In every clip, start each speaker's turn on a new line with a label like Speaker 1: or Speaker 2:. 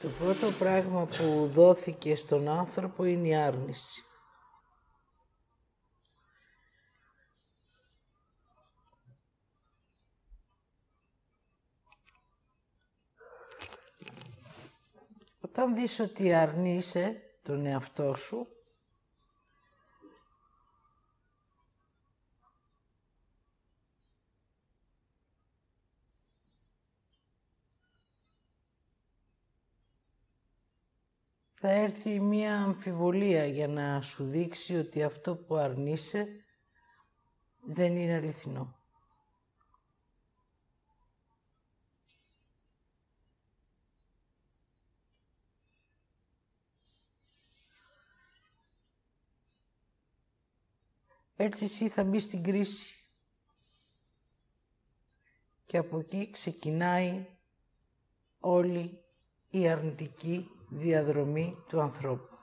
Speaker 1: Το πρώτο πράγμα που δόθηκε στον άνθρωπο είναι η άρνηση. Όταν δεις ότι αρνείσαι τον εαυτό σου, θα έρθει μία αμφιβολία για να σου δείξει ότι αυτό που αρνείσαι δεν είναι αληθινό. Έτσι εσύ θα μπεις στην κρίση. Και από εκεί ξεκινάει όλη η αρνητική διαδρομή του ανθρώπου.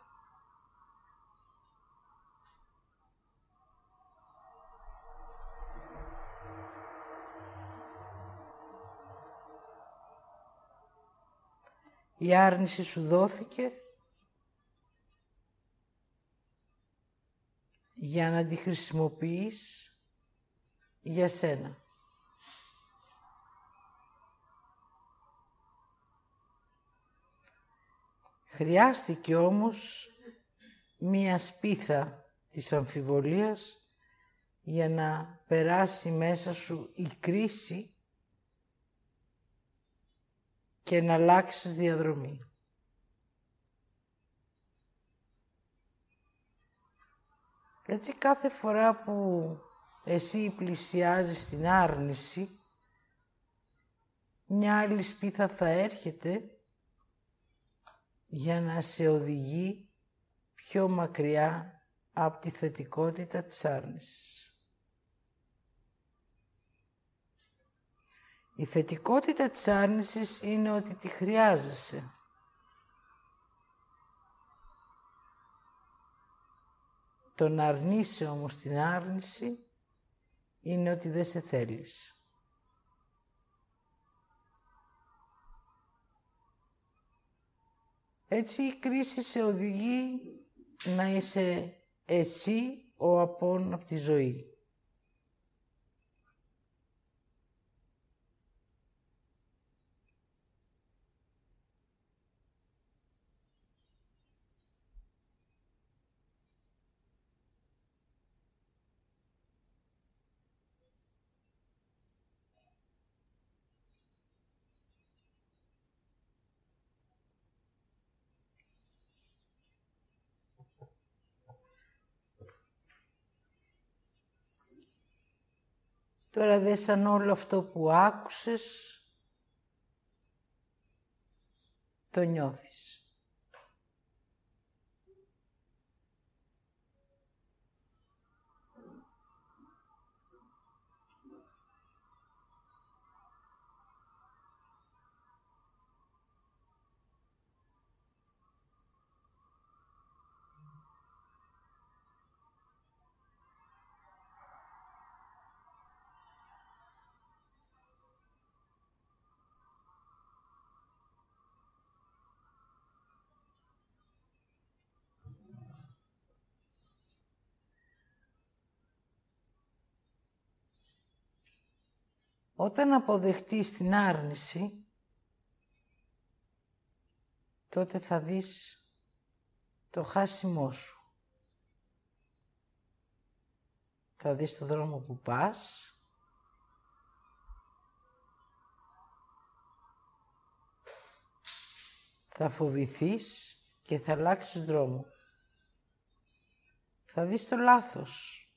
Speaker 1: Η άρνηση σου δόθηκε για να τη χρησιμοποιείς για σένα. Χρειάστηκε όμως μία σπίθα της αμφιβολίας για να περάσει μέσα σου η κρίση και να αλλάξεις διαδρομή. Έτσι κάθε φορά που εσύ πλησιάζεις την άρνηση, μια άλλη σπίθα θα έρχεται για να σε οδηγεί πιο μακριά από τη θετικότητα της άρνησης. Η θετικότητα της άρνησης είναι ότι τη χρειάζεσαι. Το να αρνείσαι όμως την άρνηση είναι ότι δεν σε θέλεις. Έτσι η κρίση σε οδηγεί να είσαι εσύ ο απόν από τη ζωή. Τώρα δε σαν όλο αυτό που άκουσες, το νιώθεις. Όταν αποδεχτείς την άρνηση, τότε θα δεις το χάσιμό σου. Θα δεις το δρόμο που πας, θα φοβηθείς και θα αλλάξεις δρόμο. Θα δεις το λάθος.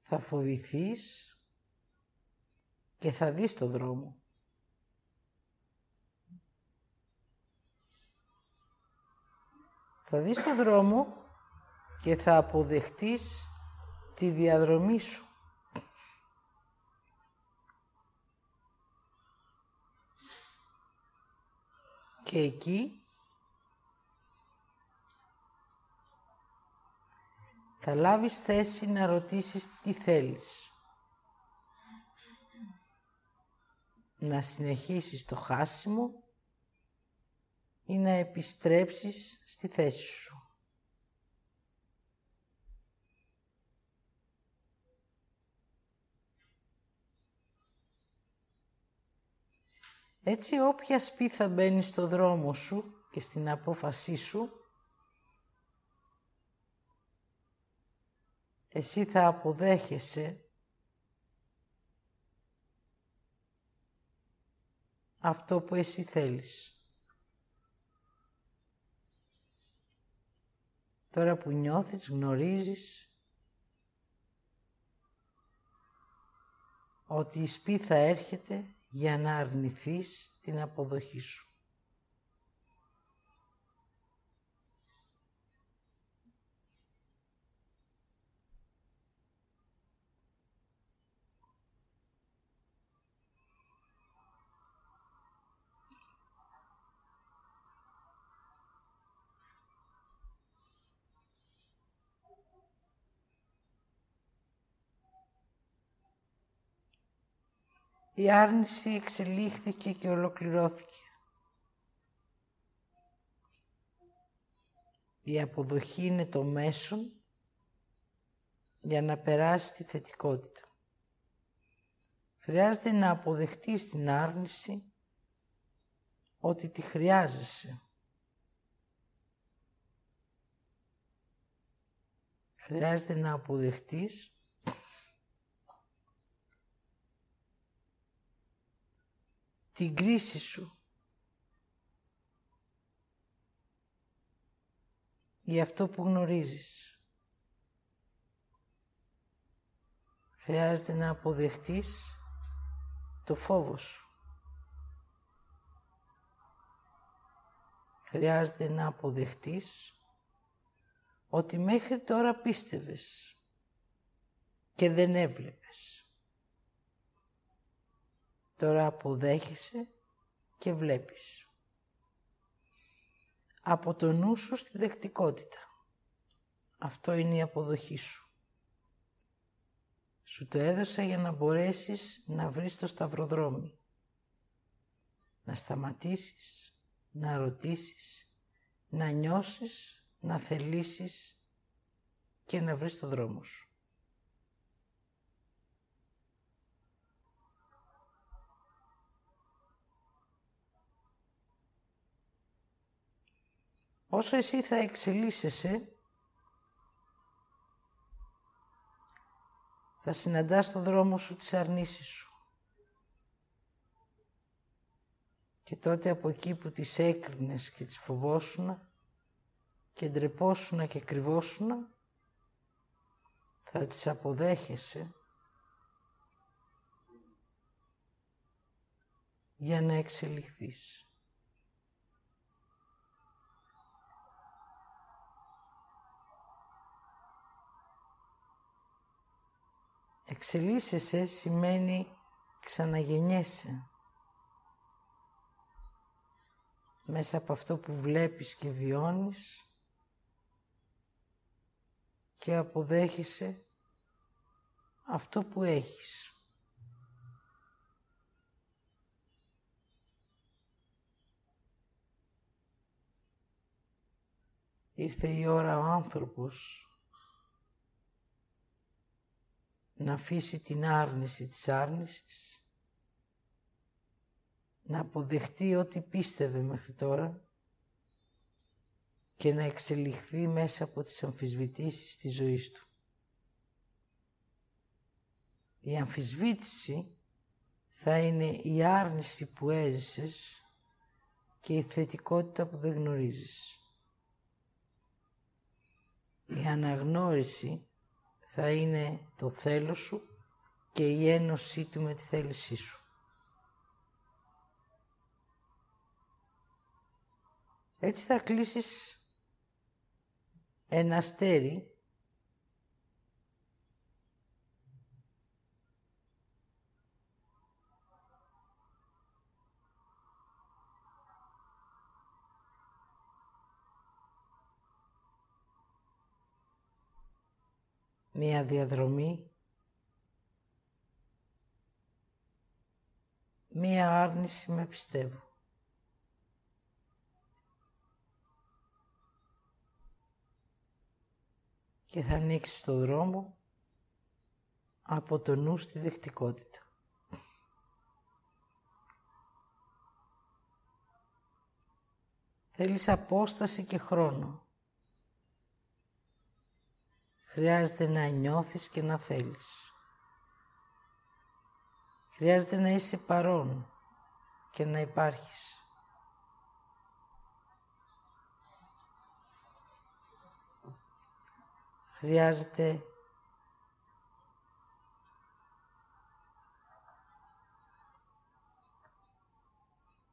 Speaker 1: Θα φοβηθείς και θα δεις το δρόμο. Θα δεις το δρόμο και θα αποδεχτείς τη διαδρομή σου. Και εκεί θα λάβεις θέση να ρωτήσεις τι θέλεις. Να συνεχίσεις το χάσιμο ή να επιστρέψεις στη θέση σου. Έτσι όποια σπίθα μπαίνει στο δρόμο σου και στην απόφασή σου, εσύ θα αποδέχεσαι αυτό που εσύ θέλεις. Τώρα που νιώθεις, γνωρίζεις ότι η σπίθα έρχεται για να αρνηθείς την αποδοχή σου. Η άρνηση εξελίχθηκε και ολοκληρώθηκε. Η αποδοχή είναι το μέσον για να περάσει τη θετικότητα. Χρειάζεται να αποδεχτείς την άρνηση ότι τη χρειάζεσαι. Χρειάζεται να αποδεχτείς την κρίση σου. Για αυτό που γνωρίζεις. Χρειάζεται να αποδεχτείς το φόβο σου. Χρειάζεται να αποδεχτείς ότι μέχρι τώρα πίστευες και δεν έβλεπες. Τώρα αποδέχεσαι και βλέπεις. Από το νου σου στη δεκτικότητα. Αυτό είναι η αποδοχή σου. Σου το έδωσα για να μπορέσεις να βρεις το σταυροδρόμι. Να σταματήσεις, να ρωτήσεις, να νιώσεις, να θελήσεις και να βρεις το δρόμο σου. Όσο εσύ θα εξελίσσεσαι, θα συναντάς το δρόμο σου τις αρνήσεις σου. Και τότε από εκεί που τις έκρινες και τις φοβόσουνα και ντρεπόσουνα και κρυβόσουνα, θα τις αποδέχεσαι για να εξελιχθείς. Εξελίσσεσαι σημαίνει ξαναγεννιέσαι. Μέσα από αυτό που βλέπεις και βιώνεις και αποδέχεσαι αυτό που έχεις. Ήρθε η ώρα ο άνθρωπος να αφήσει την άρνηση της άρνησης, να αποδεχτεί ό,τι πίστευε μέχρι τώρα και να εξελιχθεί μέσα από τις αμφισβητήσεις της ζωής του. Η αμφισβήτηση θα είναι η άρνηση που έζησες και η θετικότητα που δεν γνωρίζεις. Η αναγνώριση θα είναι το θέλω σου και η ένωσή του με τη θέλησή σου. Έτσι θα κλείσεις ένα αστέρι μία διαδρομή, μία άρνηση με πιστεύω. Και θα ανοίξει το δρόμο από το νου στη δεκτικότητα. Θέλεις απόσταση και χρόνο. Χρειάζεται να νιώθεις και να θέλεις. Χρειάζεται να είσαι παρόν και να υπάρχεις. Χρειάζεται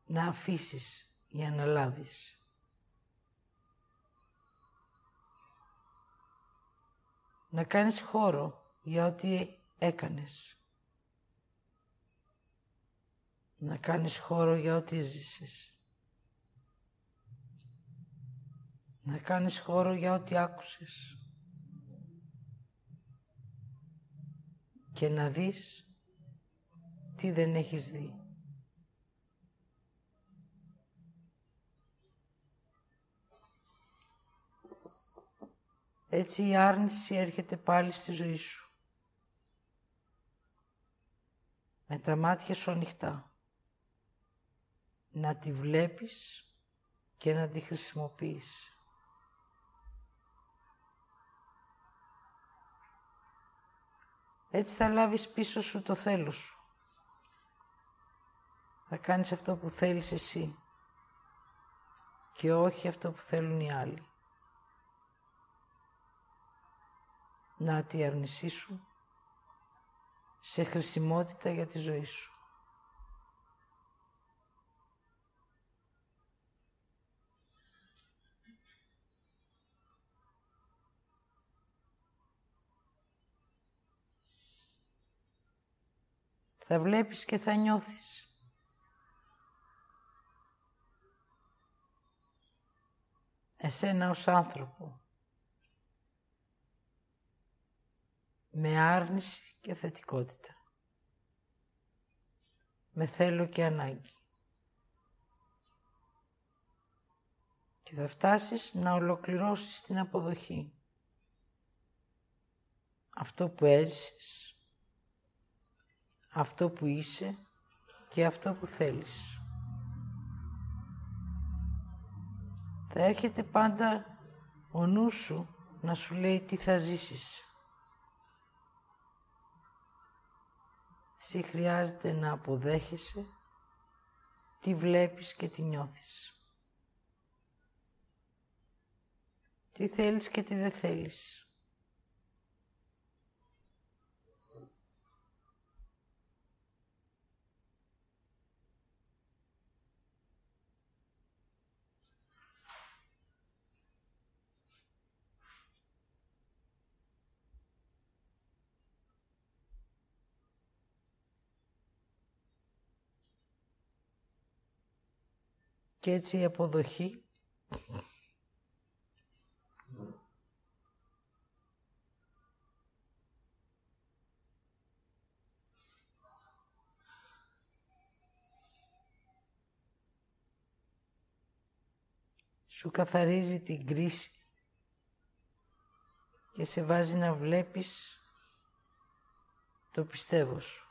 Speaker 1: να αφήσεις για να λάβεις. Να κάνεις χώρο για ό,τι έκανες. Να κάνεις χώρο για ό,τι ζήσεις. Να κάνεις χώρο για ό,τι άκουσες. Και να δεις τι δεν έχεις δει. Έτσι η άρνηση έρχεται πάλι στη ζωή σου. Με τα μάτια σου ανοιχτά. Να τη βλέπεις και να τη χρησιμοποιείς. Έτσι θα λάβεις πίσω σου το θέλω σου. Θα κάνεις αυτό που θέλεις εσύ και όχι αυτό που θέλουν οι άλλοι. Να τη αρνησή σου σε χρησιμότητα για τη ζωή σου. Θα βλέπεις και θα νιώθεις. Εσένα ως άνθρωπο με άρνηση και θετικότητα. Με θέλω και ανάγκη. Και θα φτάσεις να ολοκληρώσεις την αποδοχή. Αυτό που έζησες, αυτό που είσαι και αυτό που θέλεις. Θα έρχεται πάντα ο νου σου να σου λέει τι θα ζήσεις. Εσύ χρειάζεται να αποδέχεσαι τι βλέπεις και τι νιώθεις. Τι θέλεις και τι δεν θέλεις. Και έτσι η αποδοχή σου καθαρίζει την κρίση και σε βάζει να βλέπεις το πιστεύω σου.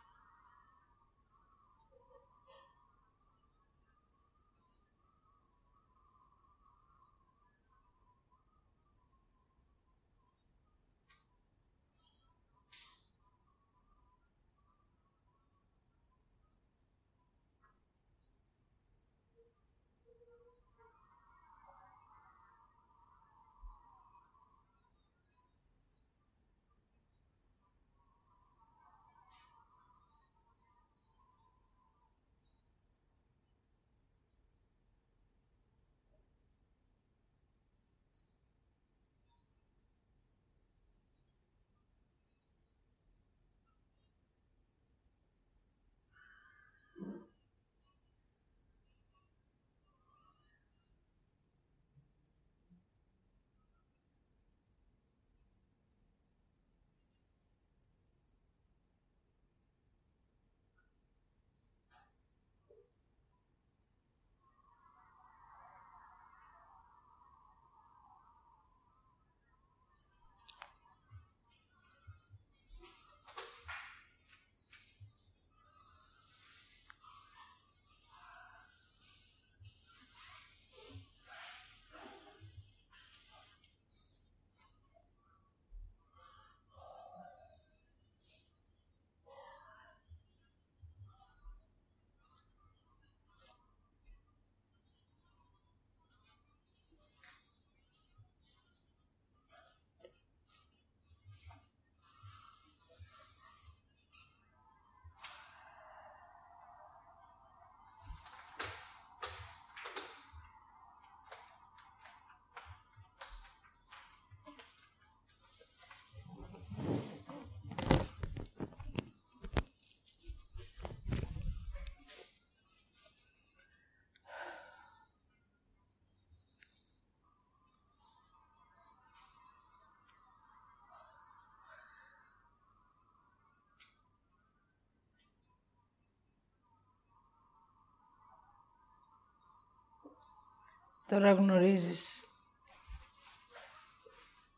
Speaker 1: Τώρα γνωρίζεις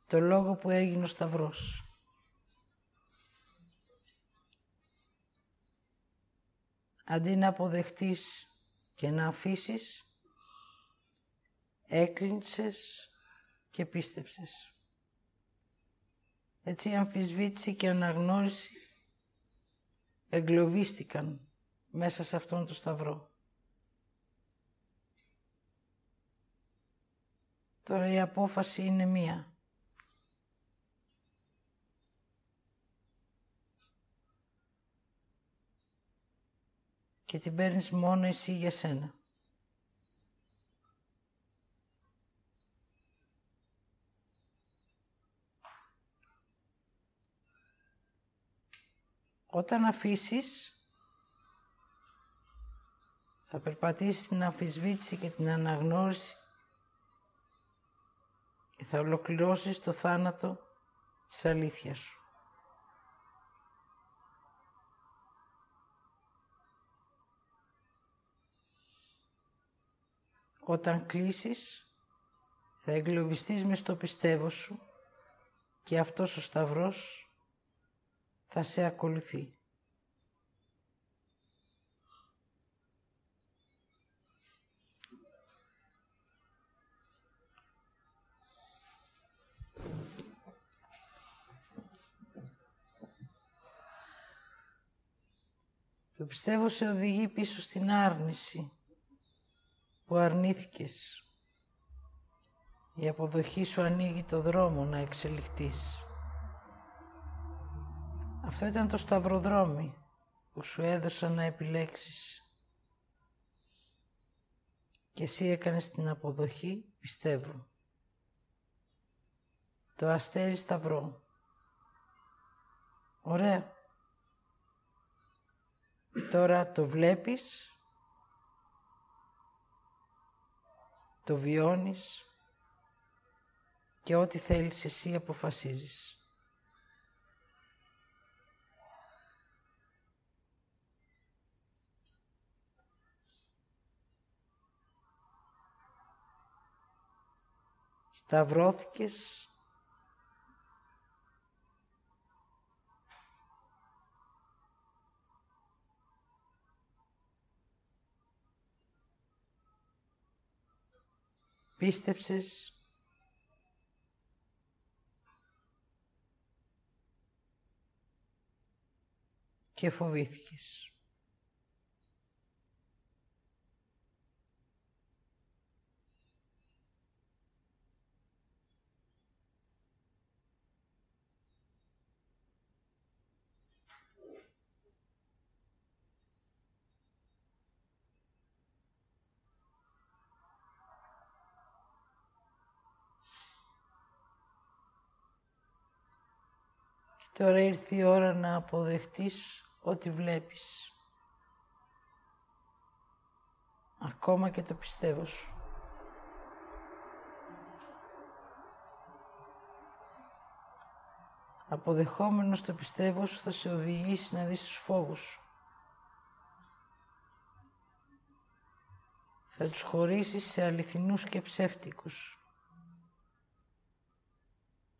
Speaker 1: το λόγο που έγινε ο Σταυρός. Αντί να αποδεχτείς και να αφήσεις, έκλεινσες και πίστεψες. Έτσι η αμφισβήτηση και η αναγνώριση εγκλωβίστηκαν μέσα σε αυτόν τον σταυρό. Τώρα η απόφαση είναι μία. Και την παίρνεις μόνο εσύ για σένα. Όταν αφήσεις, θα περπατήσεις την αμφισβήτηση και την αναγνώριση και θα ολοκληρώσεις το θάνατο της αλήθειας σου. Όταν κλείσεις, θα εγκλωβιστείς μες στο πιστεύω σου και αυτός ο Σταυρός θα σε ακολουθεί. Το πιστεύω σε οδηγεί πίσω στην άρνηση που αρνήθηκες. Η αποδοχή σου ανοίγει το δρόμο να εξελιχθείς. Αυτό ήταν το σταυροδρόμι που σου έδωσα να επιλέξεις. Και εσύ έκανες την αποδοχή, πιστεύω. Το αστέρι σταυρό. Ωραία. Τώρα το βλέπεις, το βιώνεις και ό,τι θέλεις εσύ αποφασίζεις. σταυρώθηκες πίστεψες; Και φοβήθηκες; Τώρα ήρθε η ώρα να αποδεχτείς ό,τι βλέπεις. Ακόμα και το πιστεύω σου. Αποδεχόμενος το πιστεύω σου θα σε οδηγήσει να δεις τους φόβους σου. Θα τους χωρίσεις σε αληθινούς και ψεύτικους.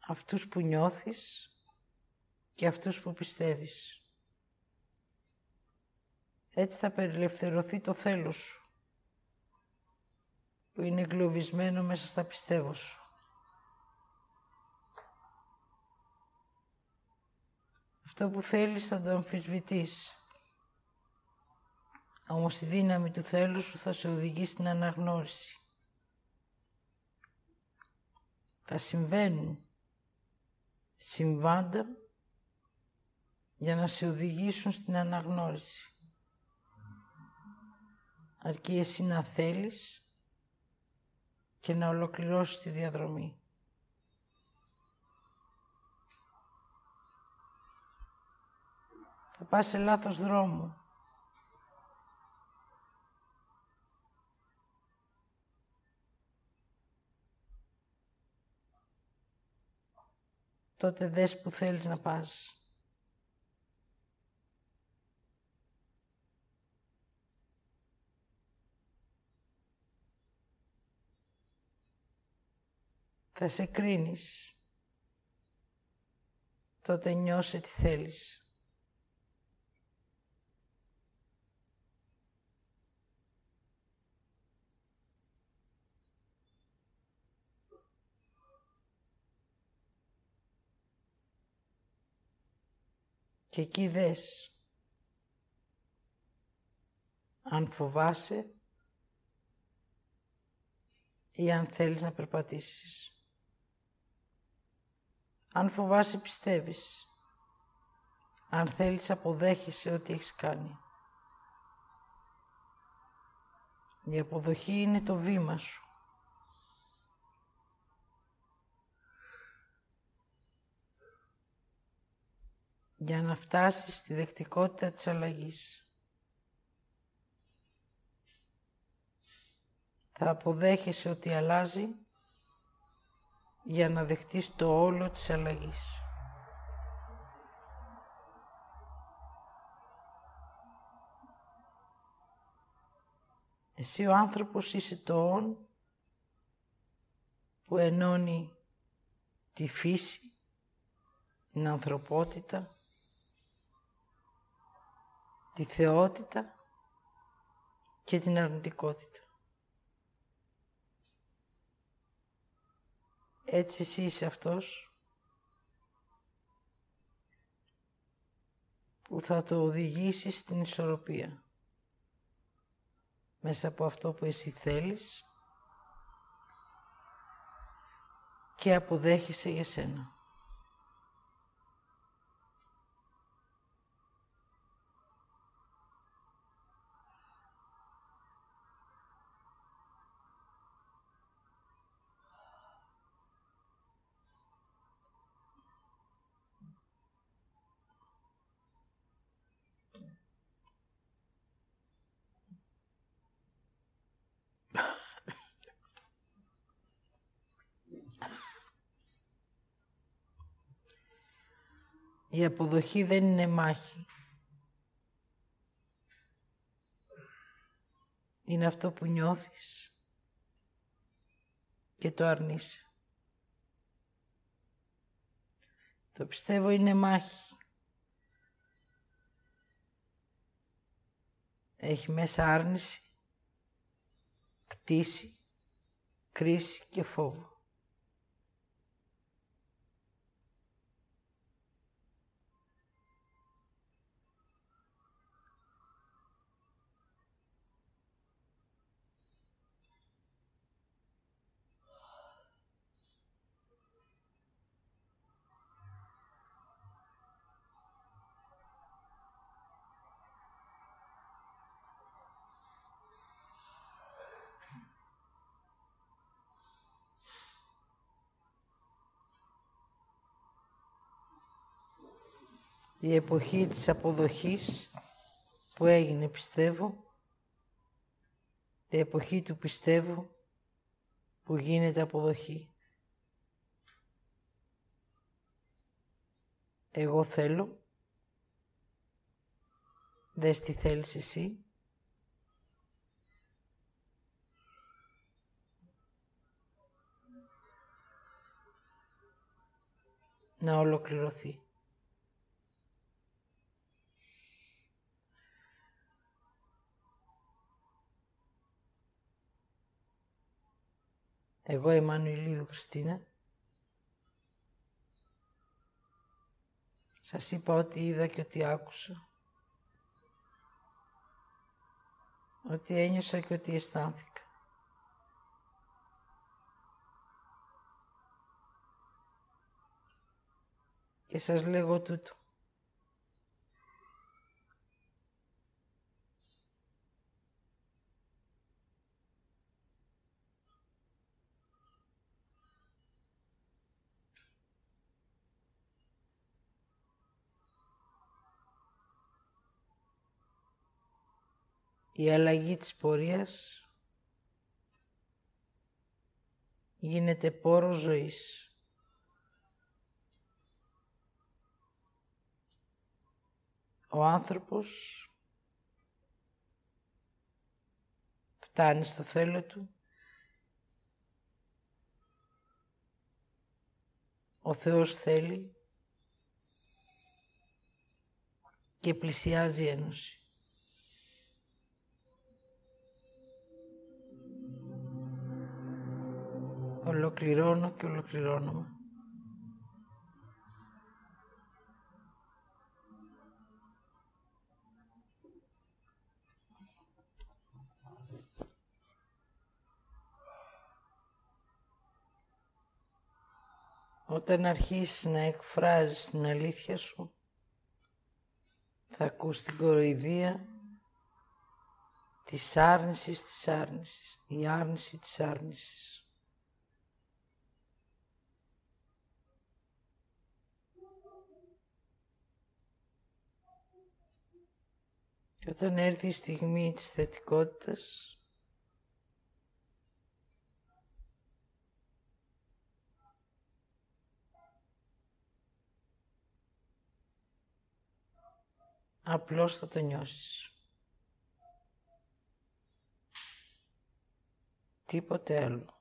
Speaker 1: Αυτούς που νιώθεις και αυτούς που πιστεύεις. Έτσι θα περιλευθερωθεί το θέλος σου, που είναι εγκλωβισμένο μέσα στα πιστεύω σου. Αυτό που θέλεις θα το αμφισβητείς. Όμως η δύναμη του θέλους σου θα σε οδηγήσει στην αναγνώριση. Θα συμβαίνουν συμβάντα για να σε οδηγήσουν στην αναγνώριση. Αρκεί εσύ να θέλεις και να ολοκληρώσεις τη διαδρομή. Θα πας σε λάθος δρόμο. Τότε δες που θέλεις να πας. Θα σε κρίνεις. Τότε νιώσε τι θέλεις. Και εκεί δες αν φοβάσαι ή αν θέλεις να περπατήσεις. Αν φοβάσαι πιστεύεις. Αν θέλεις αποδέχεσαι ό,τι έχεις κάνει. Η αποδοχή είναι το βήμα σου. για να φτάσεις στη δεκτικότητα της αλλαγής. Θα αποδέχεσαι ότι αλλάζει για να δεχτείς το όλο της αλλαγής. Εσύ ο άνθρωπος είσαι το όν που ενώνει τη φύση, την ανθρωπότητα, τη θεότητα και την αρνητικότητα. Έτσι εσύ είσαι αυτός που θα το οδηγήσεις στην ισορροπία μέσα από αυτό που εσύ θέλεις και αποδέχεσαι για σένα. Η αποδοχή δεν είναι μάχη. Είναι αυτό που νιώθεις και το αρνείσαι. Το πιστεύω είναι μάχη. Έχει μέσα άρνηση, κτίση, κρίση και φόβο. Η εποχή της αποδοχής που έγινε πιστεύω, η εποχή του πιστεύω που γίνεται αποδοχή. Εγώ θέλω, δες τι θέλεις εσύ, να ολοκληρωθεί. Εγώ Εμμανουηλίδου Χριστίνα. Σας είπα ότι είδα και ότι άκουσα. Ότι ένιωσα και ότι αισθάνθηκα. Και σας λέγω τούτο. Η αλλαγή της πορείας γίνεται πόρο ζωής. Ο άνθρωπος φτάνει στο θέλω του Ο Θεός θέλει και πλησιάζει η Ένωση. Ολοκληρώνω και ολοκληρώνομαι. Όταν αρχίσεις να εκφράζεις την αλήθεια σου, θα ακούς την κοροϊδία της άρνησης της άρνησης, η άρνηση της άρνησης. Και όταν έρθει η στιγμή της θετικότητας, Απλώς θα το νιώσεις. Τίποτε άλλο.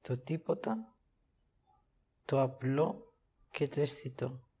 Speaker 1: Το τίποτα, το απλό και το αισθητό.